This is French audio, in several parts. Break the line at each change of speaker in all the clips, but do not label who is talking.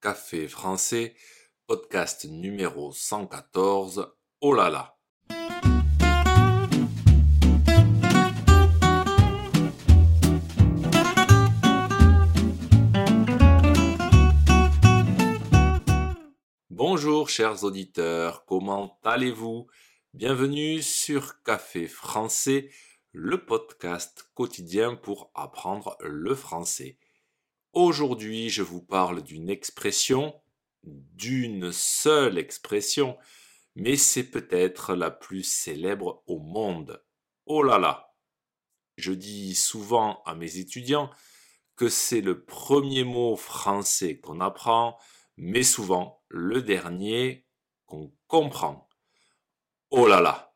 Café français, podcast numéro 114. Oh là là. Bonjour chers auditeurs, comment allez-vous? Bienvenue sur Café français, le podcast quotidien pour apprendre le français. Aujourd'hui, je vous parle d'une expression, d'une seule expression, mais c'est peut-être la plus célèbre au monde. Oh là là Je dis souvent à mes étudiants que c'est le premier mot français qu'on apprend, mais souvent le dernier qu'on comprend. Oh là là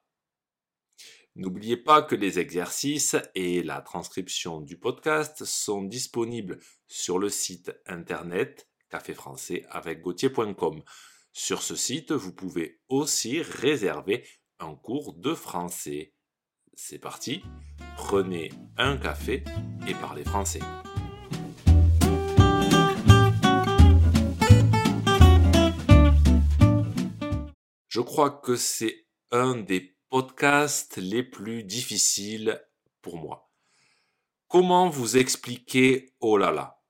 N'oubliez pas que les exercices et la transcription du podcast sont disponibles sur le site internet café avec. Sur ce site, vous pouvez aussi réserver un cours de français. C'est parti, prenez un café et parlez français. Je crois que c'est un des podcasts les plus difficiles pour moi. Comment vous expliquer oh là là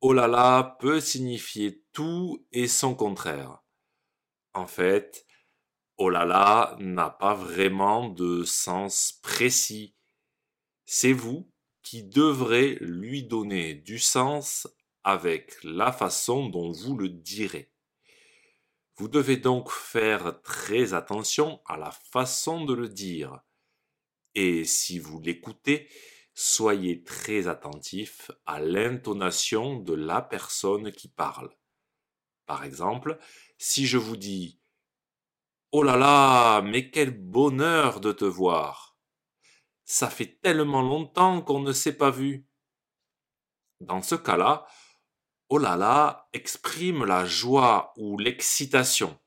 Oh là là peut signifier tout et son contraire. En fait, oh là là n'a pas vraiment de sens précis. C'est vous qui devrez lui donner du sens avec la façon dont vous le direz. Vous devez donc faire très attention à la façon de le dire. Et si vous l'écoutez, soyez très attentif à l'intonation de la personne qui parle. Par exemple, si je vous dis Oh là là, mais quel bonheur de te voir. Ça fait tellement longtemps qu'on ne s'est pas vu. Dans ce cas-là, oh là là exprime la joie ou l'excitation.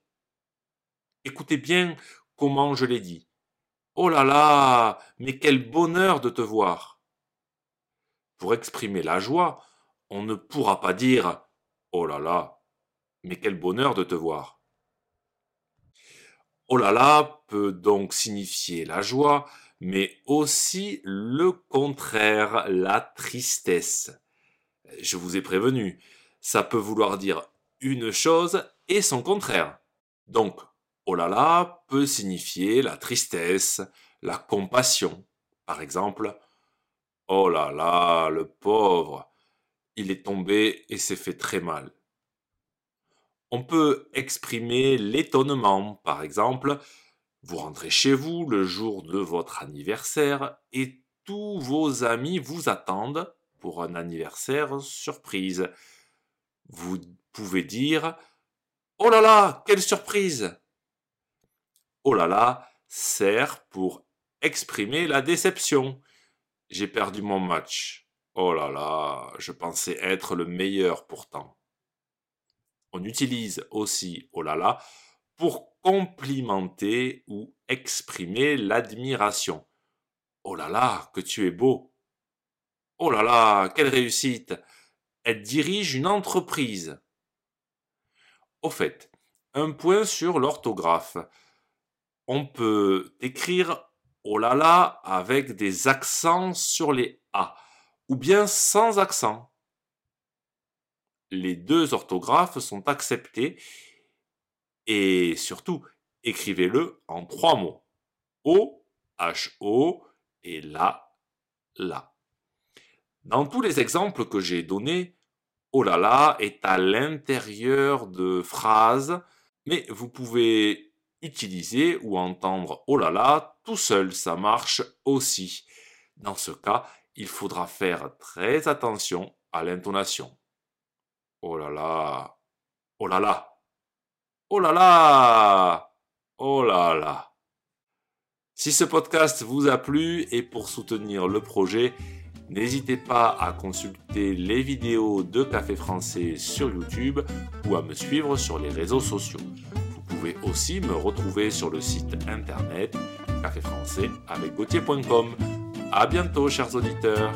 Écoutez bien comment je l'ai dit. Oh là là, mais quel bonheur de te voir. Pour exprimer la joie, on ne pourra pas dire Oh là là, mais quel bonheur de te voir. Oh là là peut donc signifier la joie, mais aussi le contraire, la tristesse je vous ai prévenu, ça peut vouloir dire une chose et son contraire. Donc, oh là là peut signifier la tristesse, la compassion. Par exemple, oh là là, le pauvre, il est tombé et s'est fait très mal. On peut exprimer l'étonnement, par exemple, vous rentrez chez vous le jour de votre anniversaire et tous vos amis vous attendent pour un anniversaire surprise. Vous pouvez dire Oh là là, quelle surprise Oh là là sert pour exprimer la déception. J'ai perdu mon match. Oh là là, je pensais être le meilleur pourtant. On utilise aussi oh là là pour complimenter ou exprimer l'admiration. Oh là là, que tu es beau. Oh là là, quelle réussite Elle dirige une entreprise. Au fait, un point sur l'orthographe. On peut écrire oh là là avec des accents sur les A ou bien sans accent. Les deux orthographes sont acceptés et surtout, écrivez-le en trois mots. O, H-O et la, la. Dans tous les exemples que j'ai donnés, oh là là est à l'intérieur de phrases, mais vous pouvez utiliser ou entendre oh là là tout seul, ça marche aussi. Dans ce cas, il faudra faire très attention à l'intonation. Oh là là, oh là là, oh là là, oh là là. Si ce podcast vous a plu et pour soutenir le projet, N'hésitez pas à consulter les vidéos de Café Français sur YouTube ou à me suivre sur les réseaux sociaux. Vous pouvez aussi me retrouver sur le site internet café français avec gauthier.com. À bientôt, chers auditeurs!